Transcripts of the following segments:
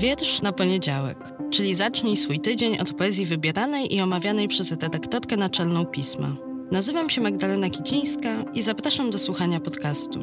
Wiersz na poniedziałek, czyli zacznij swój tydzień od poezji wybieranej i omawianej przez redaktorkę naczelną pisma. Nazywam się Magdalena Kicińska i zapraszam do słuchania podcastu.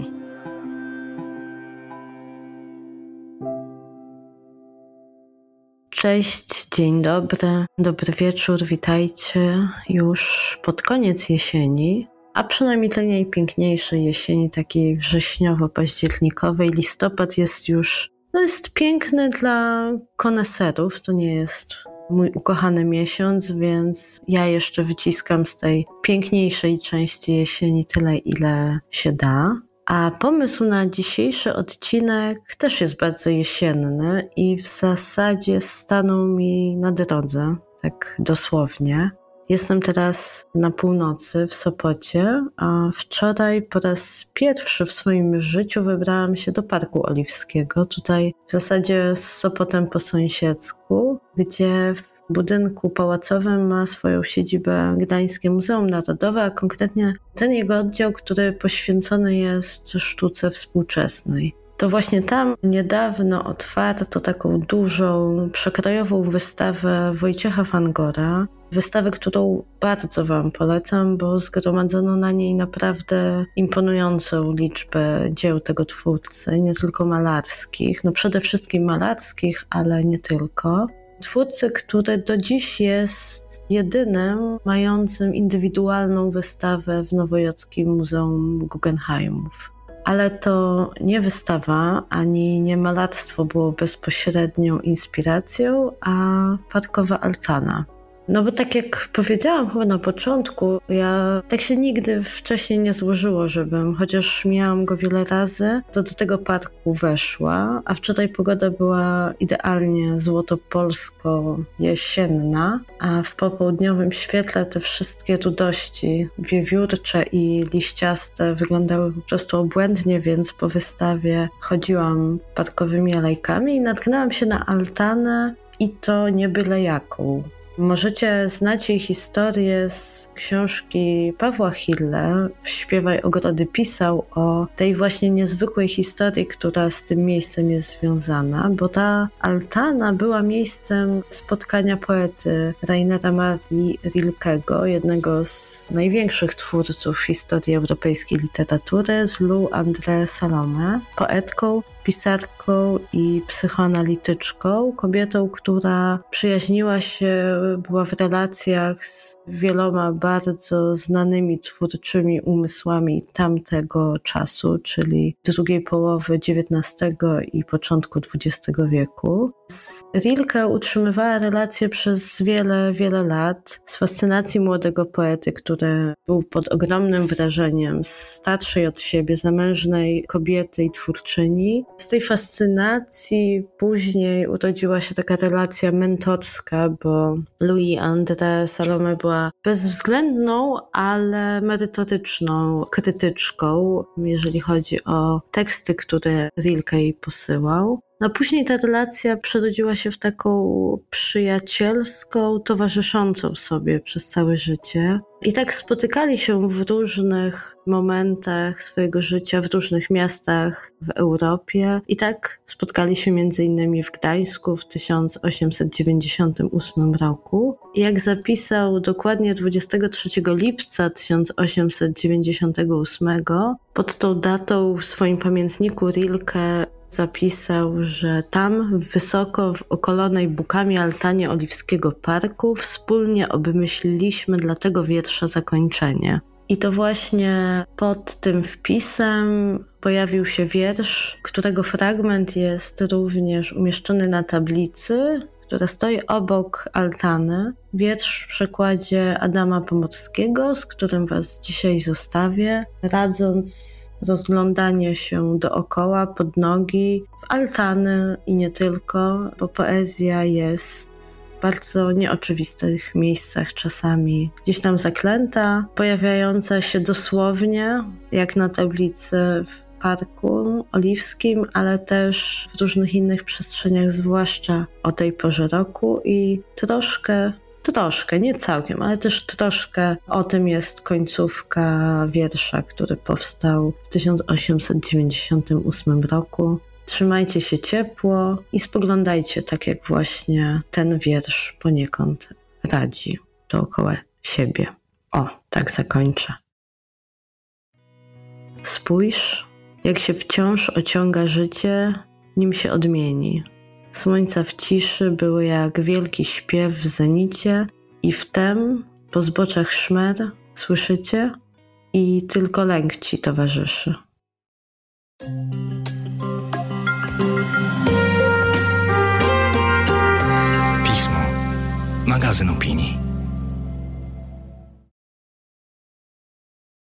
Cześć, dzień dobry, dobry wieczór, witajcie już pod koniec jesieni, a przynajmniej tej najpiękniejszej jesieni, takiej wrześniowo-październikowej. Listopad jest już no jest piękny dla koneserów, to nie jest mój ukochany miesiąc, więc ja jeszcze wyciskam z tej piękniejszej części jesieni tyle, ile się da. A pomysł na dzisiejszy odcinek też jest bardzo jesienny i w zasadzie stanął mi na drodze, tak dosłownie. Jestem teraz na północy w Sopocie, a wczoraj po raz pierwszy w swoim życiu wybrałam się do Parku Oliwskiego, tutaj w zasadzie z Sopotem po sąsiedzku, gdzie w budynku pałacowym ma swoją siedzibę Gdańskie Muzeum Narodowe, a konkretnie ten jego oddział, który poświęcony jest sztuce współczesnej. To właśnie tam niedawno otwarto taką dużą, przekrojową wystawę Wojciecha Fangora. Wystawę, którą bardzo Wam polecam, bo zgromadzono na niej naprawdę imponującą liczbę dzieł tego twórcy, nie tylko malarskich, no przede wszystkim malarskich, ale nie tylko. Twórcy, który do dziś jest jedynym mającym indywidualną wystawę w Nowojorskiej Muzeum Guggenheimów ale to nie wystawa ani nie malarstwo było bezpośrednią inspiracją, a parkowa altana. No bo tak jak powiedziałam chyba na początku, ja tak się nigdy wcześniej nie złożyło, żebym, chociaż miałam go wiele razy, to do tego parku weszła, a wczoraj pogoda była idealnie złotopolsko-jesienna, a w popołudniowym świetle te wszystkie rudości wiewiórcze i liściaste wyglądały po prostu obłędnie, więc po wystawie chodziłam parkowymi alejkami i natknęłam się na altanę i to nie byle jaką. Możecie znać jej historię z książki Pawła Hille. W Śpiewaj Ogrody pisał o tej właśnie niezwykłej historii, która z tym miejscem jest związana, bo ta altana była miejscem spotkania poety Rainera Marii Rilkego, jednego z największych twórców historii europejskiej literatury, z Lou André Salome, poetką, pisarką i psychoanalityczką, kobietą, która przyjaźniła się, była w relacjach z wieloma bardzo znanymi twórczymi umysłami tamtego czasu, czyli drugiej połowy XIX i początku XX wieku. Z Rilke utrzymywała relacje przez wiele, wiele lat z fascynacji młodego poety, który był pod ogromnym wrażeniem starszej od siebie, zamężnej kobiety i twórczyni. Z tej fascynacji później urodziła się taka relacja mentorska, bo Louis André Salome była bezwzględną, ale merytoryczną krytyczką, jeżeli chodzi o teksty, które Rilke jej posyłał. No później ta relacja przerodziła się w taką przyjacielską, towarzyszącą sobie przez całe życie. I tak spotykali się w różnych momentach swojego życia, w różnych miastach w Europie. I tak spotkali się między innymi w Gdańsku w 1898 roku. I jak zapisał dokładnie 23 lipca 1898, pod tą datą w swoim pamiętniku Rilke zapisał, że tam, wysoko w okolonej bukami altanie Oliwskiego Parku, wspólnie obmyśliliśmy dla tego wiersza zakończenie. I to właśnie pod tym wpisem pojawił się wiersz, którego fragment jest również umieszczony na tablicy która stoi obok altany. Wiersz w przekładzie Adama Pomorskiego, z którym Was dzisiaj zostawię, radząc rozglądanie się dookoła, pod nogi, w altany i nie tylko, bo poezja jest w bardzo nieoczywistych miejscach czasami gdzieś tam zaklęta, pojawiająca się dosłownie, jak na tablicy w Parku Oliwskim, ale też w różnych innych przestrzeniach, zwłaszcza o tej porze roku i troszkę troszkę, nie całkiem, ale też troszkę o tym jest końcówka wiersza, który powstał w 1898 roku. Trzymajcie się ciepło i spoglądajcie tak, jak właśnie ten wiersz poniekąd radzi dookoła siebie. O, tak zakończę. Spójrz, jak się wciąż ociąga życie, nim się odmieni. Słońca w ciszy były jak wielki śpiew w zenicie i wtem po zboczach szmer słyszycie i tylko lęk ci towarzyszy. Pismo. Magazyn opinii.